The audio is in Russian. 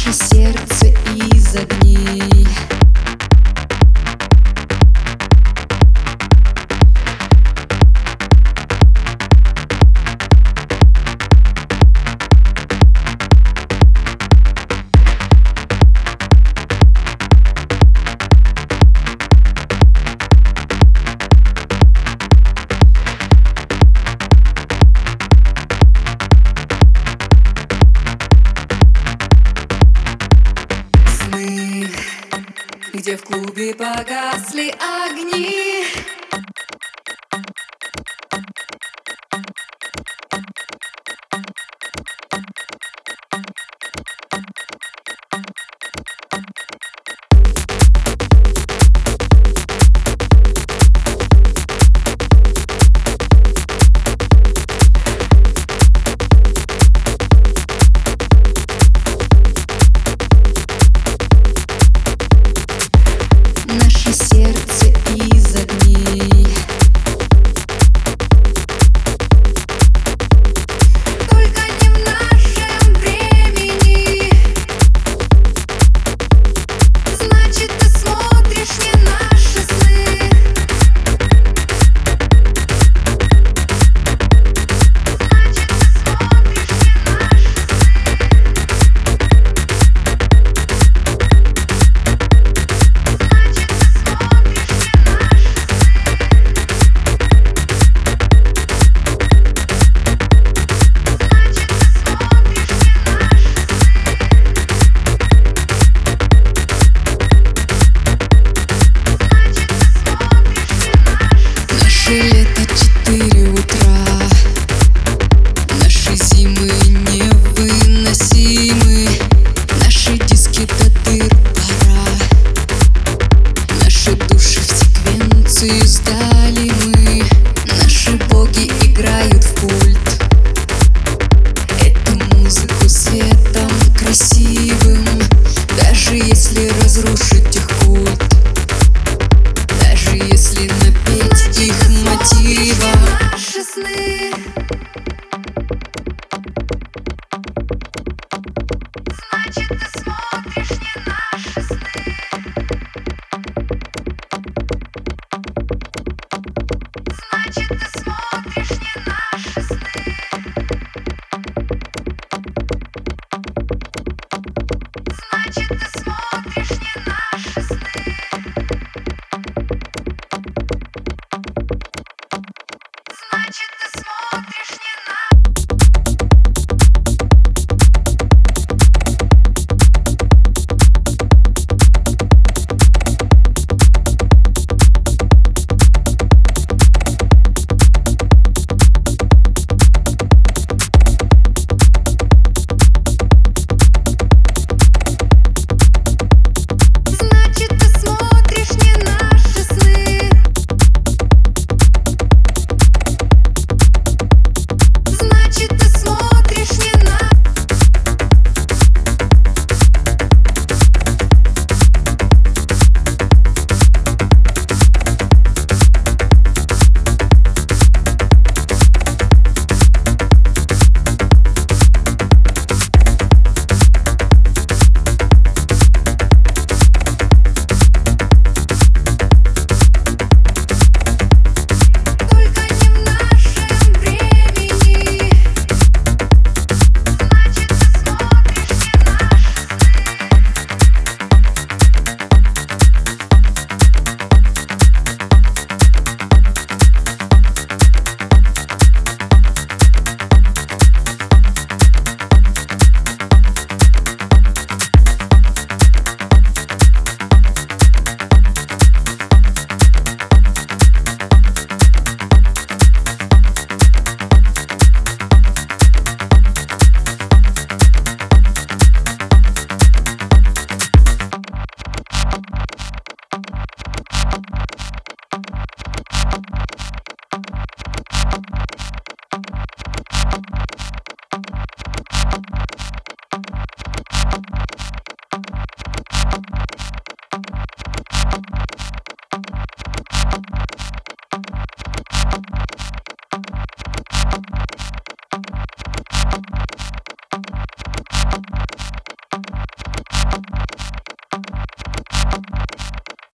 Выпавший сердце из огней Где в клубе погасли огни.